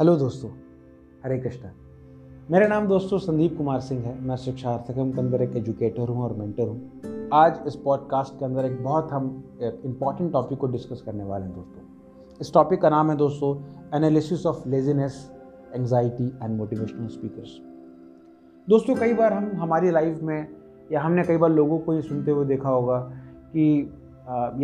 Hello दोस्तों, हरे कृष्णा। मेरा नाम दोस्तों संदीप कुमार सिंह है। मैं शिक्षार्थकम के अंदर एक एजुकेटर हूँ और मेंटर हूँ। आज इस पॉडकास्ट के अंदर एक बहुत हम इंपॉर्टेंट टॉपिक को डिस्कस करने वाले हैं दोस्तों। इस टॉपिक का नाम है दोस्तों analysis of laziness anxiety and motivational speakers दोस्तों, कई बार हम, हमारी लाइफ में, या हमने कई बार लोगों को ये सुनते हुए देखा होगा कि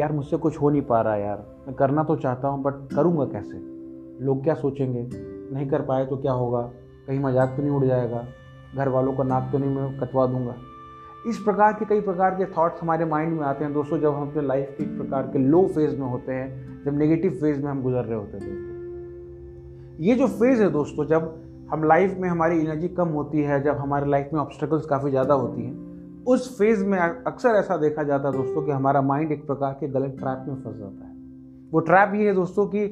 यार मुझसे कुछ हो नहीं पा रहा यार। मैं करना तो चाहता हूँ बट करूँगा कैसे? लोग क्या सोचेंगे? नहीं कर पाए तो क्या होगा? कहीं मज़ाक तो नहीं उड़ जाएगा? घर वालों का नाक तो नहीं मैं कटवा दूँगा? इस प्रकार के कई प्रकार के थॉट्स हमारे माइंड में आते हैं दोस्तों, जब हम अपने लाइफ के एक प्रकार के लो फ़ेज़ में होते हैं, जब नेगेटिव फ़ेज़ में हम गुजर रहे होते हैं ये जो फ़ेज़ है दोस्तों, जब हम लाइफ में हमारी एनर्जी कम होती है, जब हमारे लाइफ में ऑब्स्टेकल्स काफ़ी ज़्यादा होती हैं, उस फ़ेज़ में अक्सर ऐसा देखा जाता है दोस्तों कि हमारा माइंड एक प्रकार के गलत ट्रैप में फंस जाता है। वो ट्रैप ये है दोस्तों कि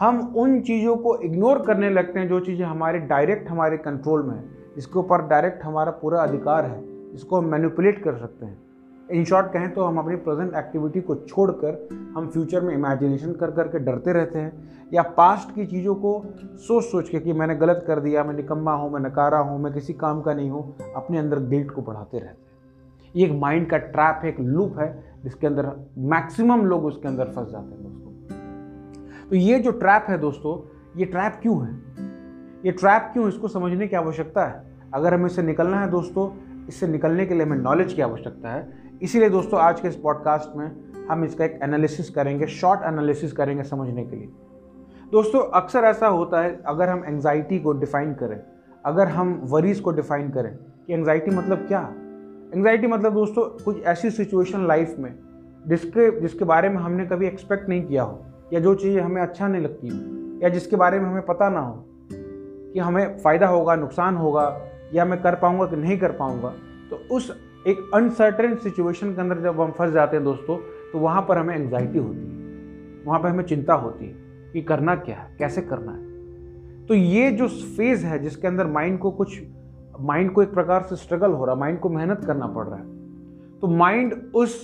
हम उन चीज़ों को इग्नोर करने लगते हैं जो चीज़ें हमारे डायरेक्ट हमारे कंट्रोल में है। जिसके ऊपर डायरेक्ट हमारा पूरा अधिकार है। इसको हम मैनिपुलेट कर सकते हैं। इन शॉर्ट कहें तो हम अपनी प्रेजेंट एक्टिविटी को छोड़कर हम फ्यूचर में इमेजिनेशन कर करके डरते रहते हैं या पास्ट की चीज़ों को सोच सोच के कि मैंने गलत कर दिया, मैं निकम्मा हूँ, मैं नकारा हूँ, मैं किसी काम का नहीं हूँ, अपने अंदर गिल्ट को बढ़ाते रहते हैं। ये एक माइंड का ट्रैप है एक लूप है जिसके अंदर मैक्सिमम लोग उसके अंदर फंस जाते हैं दोस्तों। तो ये जो ट्रैप है दोस्तों, ये ट्रैप क्यों है? ये ट्रैप क्यों इसको समझने की आवश्यकता है। अगर हमें इससे निकलना है दोस्तों, इससे निकलने के लिए हमें नॉलेज की आवश्यकता है। इसीलिए दोस्तों, आज के इस पॉडकास्ट में हम इसका एक एनालिसिस करेंगे शॉर्ट एनालिसिस करेंगे समझने के लिए। दोस्तों, अक्सर ऐसा होता है, अगर हम एंग्जाइटी को डिफाइन करें, अगर हम वरीज को डिफाइन करें, कि एंग्जाइटी मतलब क्या? एंग्जाइटी मतलब दोस्तों, कुछ ऐसी सिचुएशन लाइफ में, जिसके जिसके बारे में हमने कभी एक्सपेक्ट नहीं किया हो। या जो चीज़ हमें अच्छा नहीं लगती हो, या जिसके बारे में हमें पता ना हो, कि हमें फ़ायदा होगा, नुकसान होगा, या मैं कर पाऊँगा कि नहीं कर पाऊँगा तो उस एक अनसर्टेन सिचुएशन के अंदर जब हम फंस जाते हैं दोस्तों तो वहाँ पर हमें एंग्जाइटी होती है। वहाँ पर हमें चिंता होती है कि करना क्या है, कैसे करना है। तो ये जो फ़ेज़ है, जिसके अंदर माइंड को कुछ माइंड को एक प्रकार से स्ट्रगल हो रहा है माइंड को मेहनत करना पड़ रहा है तो माइंड उस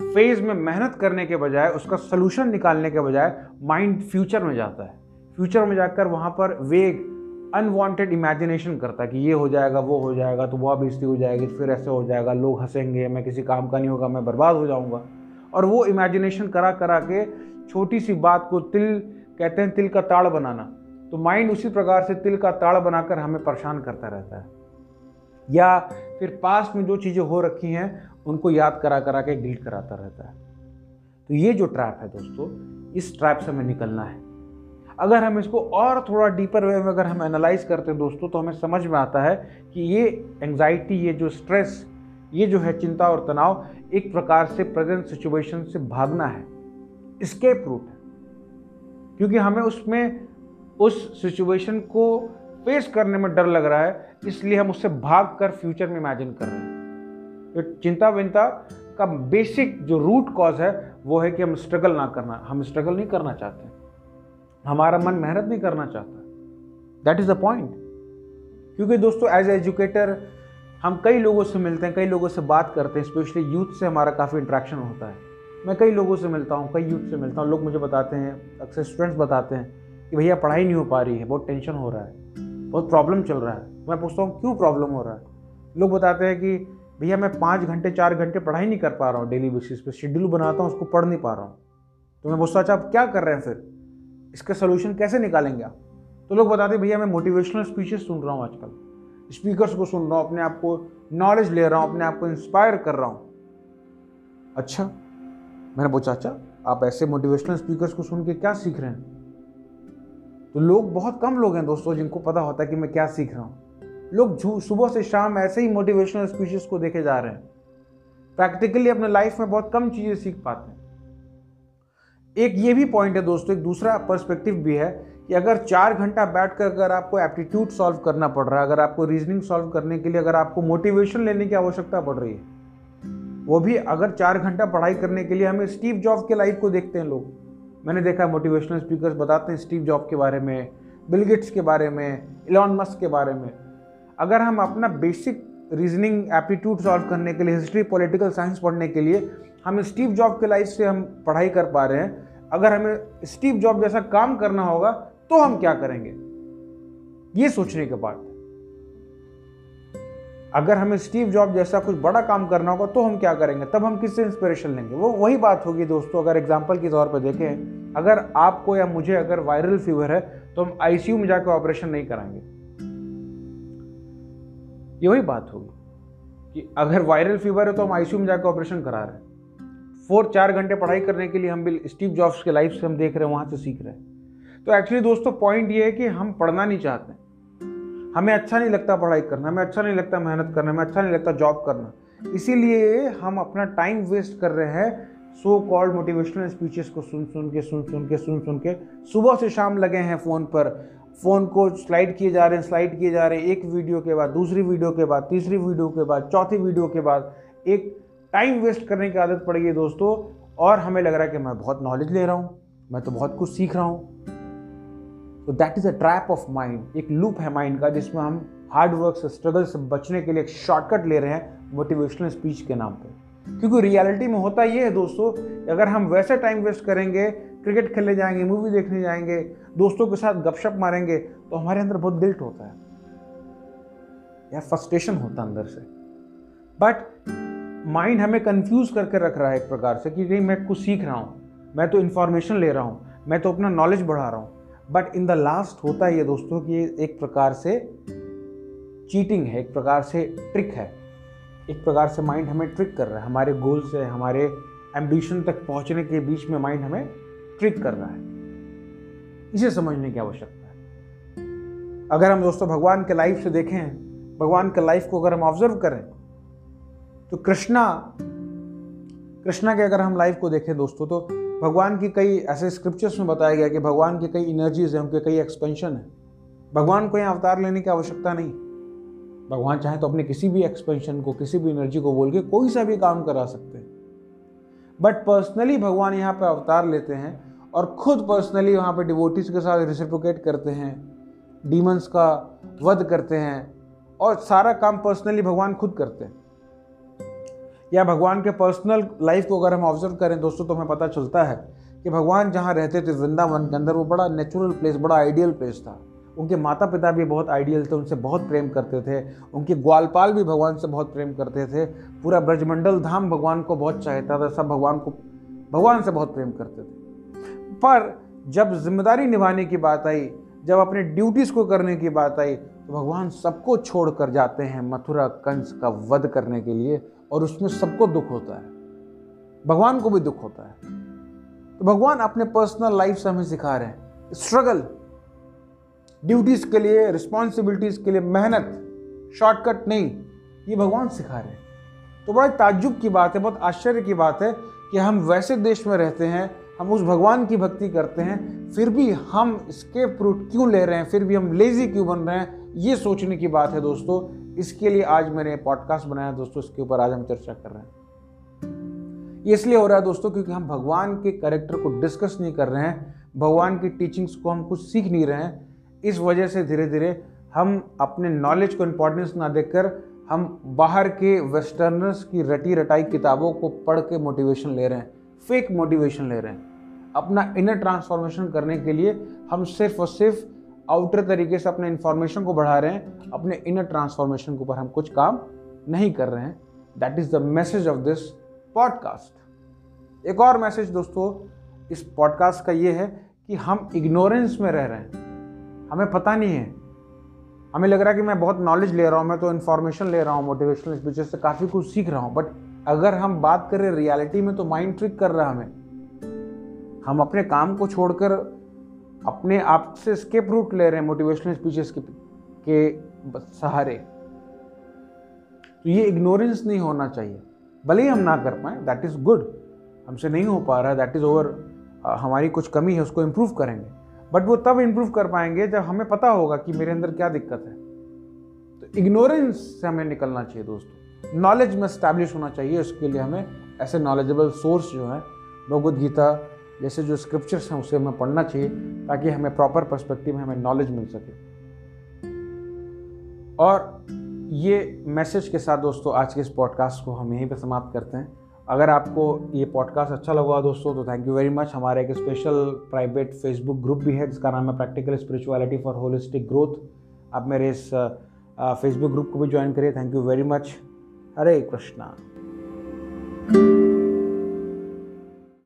फ़ेज़ में मेहनत करने के बजाय, उसका सोल्यूशन निकालने के बजाय माइंड फ्यूचर में जाता है। फ्यूचर में जाकर वहाँ पर वेग अनवांटेड इमेजिनेशन करता है कि ये हो जाएगा, वो हो जाएगा तो वह बेजती हो जाएगी, फिर ऐसे हो जाएगा, लोग हंसेंगे, मैं किसी काम का नहीं होगा, मैं बर्बाद हो जाऊँगा। और वो इमेजिनेशन करा करा के छोटी सी बात को तिल, कहते हैं तिल का ताड़ बनाना। तो माइंड उसी प्रकार से तिल का ताड़ बनाकर हमें परेशान करता रहता है। या फिर पास्ट में जो चीज़ें हो रखी हैं उनको याद करा करा के गिल्ट कराता रहता है। तो ये जो ट्रैप है दोस्तों, इस ट्रैप से हमें निकलना है। अगर हम इसको और थोड़ा डीपर वे में अगर हम एनालाइज करते हैं दोस्तों तो हमें समझ में आता है कि ये एंग्जाइटी ये जो स्ट्रेस ये जो है चिंता और तनाव, एक प्रकार से प्रेजेंट सिचुएशन से भागना है। स्केप रूट है। क्योंकि हमें उसमें, उस सिचुएशन को फेस करने में डर लग रहा है, इसलिए हम उससे भाग कर फ्यूचर में इमेजिन कर रहे हैं। तो चिंता विंता का बेसिक जो रूट कॉज है, वो है कि हम स्ट्रगल ना करना, हम स्ट्रगल नहीं करना चाहते। हमारा मन मेहनत नहीं करना चाहता। दैट इज़ द पॉइंट क्योंकि दोस्तों एज एजुकेटर हम कई लोगों से मिलते हैं, कई लोगों से बात करते हैं स्पेशली यूथ से हमारा काफ़ी इंट्रैक्शन होता है। मैं कई लोगों से मिलता हूँ, कई यूथ से मिलता हूँ, लोग मुझे बताते हैं, अक्सर स्टूडेंट्स बताते हैं कि भैया पढ़ाई नहीं हो पा रही है, बहुत टेंशन हो रहा है, बहुत प्रॉब्लम चल रहा है। मैं पूछता हूँ, क्यों प्रॉब्लम हो रहा है? लोग बताते हैं कि भैया, मैं पाँच घंटे, चार घंटे पढ़ाई नहीं कर पा रहा हूँ डेली बेसिस पे शेड्यूल बनाता हूँ, उसको पढ़ नहीं पा रहा हूँ। तो मैं पूछता अच्छा आप क्या कर रहे हैं फिर? इसका सोल्यूशन कैसे निकालेंगे आप? तो लोग बताते भैया, मैं मोटिवेशनल स्पीचेस सुन रहा हूँ आजकल। स्पीकर्स को सुन रहा हूँ, अपने आप को नॉलेज ले रहा हूँ, अपने आप को इंस्पायर कर रहा हूँ। अच्छा मैंने पूछा अच्छा आप ऐसे मोटिवेशनल स्पीकर्स को सुन के क्या सीख रहे हैं? तो लोग, बहुत कम लोग हैं दोस्तों, जिनको पता होता है कि मैं क्या सीख रहा हूँ। लोग सुबह से शाम ऐसे ही मोटिवेशनल स्पीचेस को देखे जा रहे हैं। प्रैक्टिकली अपने लाइफ में बहुत कम चीज़ें सीख पाते हैं। एक ये भी पॉइंट है दोस्तों, एक दूसरा पर्सपेक्टिव भी है कि अगर चार घंटा बैठ कर अगर आपको एप्टीट्यूड सॉल्व करना पड़ रहा है, अगर आपको रीजनिंग सॉल्व करने के लिए, अगर आपको मोटिवेशन लेने की आवश्यकता पड़ रही है, वो भी अगर चार घंटा पढ़ाई करने के लिए हमें स्टीव जॉब के लाइफ को देखते हैं लोग। मैंने देखा मोटिवेशनल स्पीकर्स बताते हैं स्टीव जॉब के बारे में बिलगिट्स के बारे में इलॉन मस्क के बारे में। अगर हम अपना बेसिक रीजनिंग एप्टीट्यूड सॉल्व करने के लिए हिस्ट्री पॉलिटिकल साइंस पढ़ने के लिए, हम स्टीव जॉब के लाइफ से हम पढ़ाई कर पा रहे हैं, अगर हमें स्टीव जॉब जैसा काम करना होगा तो हम क्या करेंगे? ये सोचने के बाद। अगर हमें स्टीव जॉब जैसा कुछ बड़ा काम करना होगा तो हम क्या करेंगे? तब हम किससे इंस्पिरेशन लेंगे? वो वही बात होगी दोस्तों, अगर एग्ज़ाम्पल के तौर पर देखें। अगर आपको या मुझे अगर वायरल फीवर है तो हम आईसीयू में जाकर ऑपरेशन नहीं कराएँगे। वही बात होगी कि अगर वायरल फीवर है तो हम आईसीयू में जाकर ऑपरेशन करा रहे हैं। फोर चार घंटे पढ़ाई करने के लिए हम भी स्टीव जॉब्स के लाइफ से हम देख रहे हैं, वहाँ से सीख रहे हैं। तो एक्चुअली दोस्तों पॉइंट ये है कि हम पढ़ना नहीं चाहते हमें अच्छा नहीं लगता पढ़ाई करना, हमें अच्छा नहीं लगता मेहनत करना, हमें अच्छा नहीं लगता जॉब करना। इसीलिए हम अपना टाइम वेस्ट कर रहे हैं सो कॉल्ड मोटिवेशनल स्पीचेस को सुन सुन के, सुन सुन के, सुन सुन के सुबह से शाम लगे हैं फ़ोन पर। फ़ोन को स्लाइड किए जा रहे हैं स्लाइड किए जा रहे हैं। एक वीडियो के बाद, दूसरी वीडियो के बाद, तीसरी वीडियो के बाद, चौथी वीडियो के बाद एक टाइम वेस्ट करने की आदत पड़ गई दोस्तों। और हमें लग रहा है कि मैं बहुत नॉलेज ले रहा हूँ, मैं तो बहुत कुछ सीख रहा हूँ। तो that is a trap of mind एक लूप है माइंड का, जिसमें हम हार्ड वर्क से स्ट्रगल से बचने के लिए एक शॉर्टकट ले रहे हैं मोटिवेशनल स्पीच के नाम पे। क्योंकि रियलिटी में होता ये है दोस्तों, अगर हम वैसे टाइम वेस्ट करेंगे क्रिकेट खेलने जाएँगे मूवी देखने जाएँगे, दोस्तों के साथ गपशप मारेंगे तो हमारे अंदर बहुत गिल्ट होता है। या फ्रस्ट्रेशन होता है अंदर से। बट माइंड हमें कंफ्यूज करके रख रहा है एक प्रकार से कि नहीं, मैं कुछ सीख रहा हूँ, मैं तो इन्फॉर्मेशन ले रहा हूँ, मैं तो अपना नॉलेज बढ़ा रहा हूँ। बट इन द लास्ट होता है ये दोस्तों कि एक प्रकार से चीटिंग है, एक प्रकार से ट्रिक है। एक प्रकार से माइंड हमें ट्रिक कर रहा है। हमारे गोल से, हमारे एम्बिशन तक पहुँचने के बीच में माइंड हमें ट्रिक कर रहा है। इसे समझने की आवश्यकता है। अगर हम दोस्तों भगवान के लाइफ से देखें, भगवान के लाइफ को अगर हम ऑब्ज़र्व करें तो कृष्णा कृष्णा के अगर हम लाइफ को देखें दोस्तों तो भगवान की कई ऐसे स्क्रिप्चर्स में बताया गया कि भगवान की कई एनर्जीज हैं, उनके कई एक्सपेंशन है। भगवान को यहाँ अवतार लेने की आवश्यकता नहीं। भगवान चाहे तो अपने किसी भी एक्सपेंशन को, किसी भी एनर्जी को बोल के कोई सा भी काम करा सकते हैं। बट पर्सनली भगवान यहाँ पे अवतार लेते हैं और खुद पर्सनली वहाँ पे डिवोटिस के साथ रिसिप्रोकेट करते हैं डीमंस का वध करते हैं और सारा काम पर्सनली भगवान खुद करते हैं। या भगवान के पर्सनल लाइफ को अगर हम ऑब्ज़र्व करें, दोस्तों तो हमें पता चलता है कि भगवान जहाँ रहते थे वृंदावन के अंदर वो बड़ा नेचुरल प्लेस बड़ा आइडियल प्लेस था। उनके माता पिता भी बहुत आइडियल थे, उनसे बहुत प्रेम करते थे, उनके ग्वालपाल भी भगवान से बहुत प्रेम करते थे, पूरा ब्रजमंडल धाम भगवान को बहुत चाहता था, सब भगवान को, भगवान से बहुत प्रेम करते थे। पर जब ज़िम्मेदारी निभाने की बात आई, जब अपने ड्यूटीज़ को करने की बात आई तो भगवान सबको छोड़ कर जाते हैं मथुरा कंस का वध करने के लिए और उसमें सबको दुख होता है। भगवान को भी दुख होता है। तो भगवान अपने पर्सनल लाइफ से हमें सिखा रहे हैं। स्ट्रगल ड्यूटीज़ के लिए रिस्पॉन्सिबिलिटीज के लिए मेहनत शॉर्टकट नहीं, ये भगवान सिखा रहे हैं। तो बड़ा ताज्जुब की बात है, बहुत आश्चर्य की बात है कि हम वैसे देश में रहते हैं, हम उस भगवान की भक्ति करते हैं, फिर भी हम इसके फ्रूट क्यों ले रहे हैं, फिर भी हम लेजी क्यों बन रहे हैं, ये सोचने की बात है दोस्तों। इसके लिए आज मैंने पॉडकास्ट बनाया दोस्तों, इसके ऊपर आज हम चर्चा कर रहे हैं। ये इसलिए हो रहा है दोस्तों क्योंकि हम भगवान के कैरेक्टर को डिस्कस नहीं कर रहे हैं, भगवान की टीचिंग्स को हम कुछ सीख नहीं रहे हैं इस वजह से धीरे धीरे हम अपने नॉलेज को इम्पोर्टेंस ना देकर हम बाहर के वेस्टर्नर्स की रटी रटाई किताबों को पढ़ के मोटिवेशन ले रहे हैं फेक मोटिवेशन ले रहे हैं। अपना इनर ट्रांसफॉर्मेशन करने के लिए हम सिर्फ़ और सिर्फ़ आउटर तरीके से अपने इन्फॉर्मेशन को बढ़ा रहे हैं, अपने इनर ट्रांसफॉर्मेशन के ऊपर हम कुछ काम नहीं कर रहे हैं। That is the message of this podcast एक और मैसेज दोस्तों, इस पॉडकास्ट का ये है कि हम इग्नोरेंस में रह रहे हैं। हमें पता नहीं है। हमें लग रहा है कि मैं बहुत नॉलेज ले रहा हूँ मैं तो इन्फॉर्मेशन ले रहा हूँ मोटिवेशनल स्पीचेस से काफ़ी कुछ सीख रहा हूँ। बट अगर हम बात करें रियलिटी में तो माइंड ट्रिक कर रहा है हमें। हम अपने काम को छोड़कर अपने आप से स्केप रूट ले रहे हैं मोटिवेशनल स्पीचेस के, के सहारे। तो ये इग्नोरेंस नहीं होना चाहिए। भले ही हम ना कर पाए दैट इज़ गुड हमसे नहीं हो पा रहा है दैट इज़ ओवर हमारी कुछ कमी है उसको इम्प्रूव करेंगे। बट वो तब इम्प्रूव कर पाएँगे जब हमें पता होगा कि मेरे अंदर क्या दिक्कत है। तो इग्नोरेंस से हमें निकलना चाहिए दोस्तों। नॉलेज में स्टैब्लिश होना चाहिए, उसके लिए हमें ऐसे नॉलेजेबल सोर्स जो है, भगवद गीता जैसे जो स्क्रिप्चर्स हैं, उसे हमें पढ़ना चाहिए ताकि हमें प्रॉपर पर्सपेक्टिव में हमें नॉलेज मिल सके। और ये मैसेज के साथ दोस्तों, आज के इस पॉडकास्ट को हम यहीं पर समाप्त करते हैं। अगर आपको ये पॉडकास्ट अच्छा लगा दोस्तों तो थैंक यू वेरी मच हमारा एक स्पेशल प्राइवेट फेसबुक ग्रुप भी है, जिसका नाम है practical spirituality for holistic growth आप मेरे इस फेसबुक ग्रुप को भी ज्वाइन करिए. Thank you very much Hare Krishna.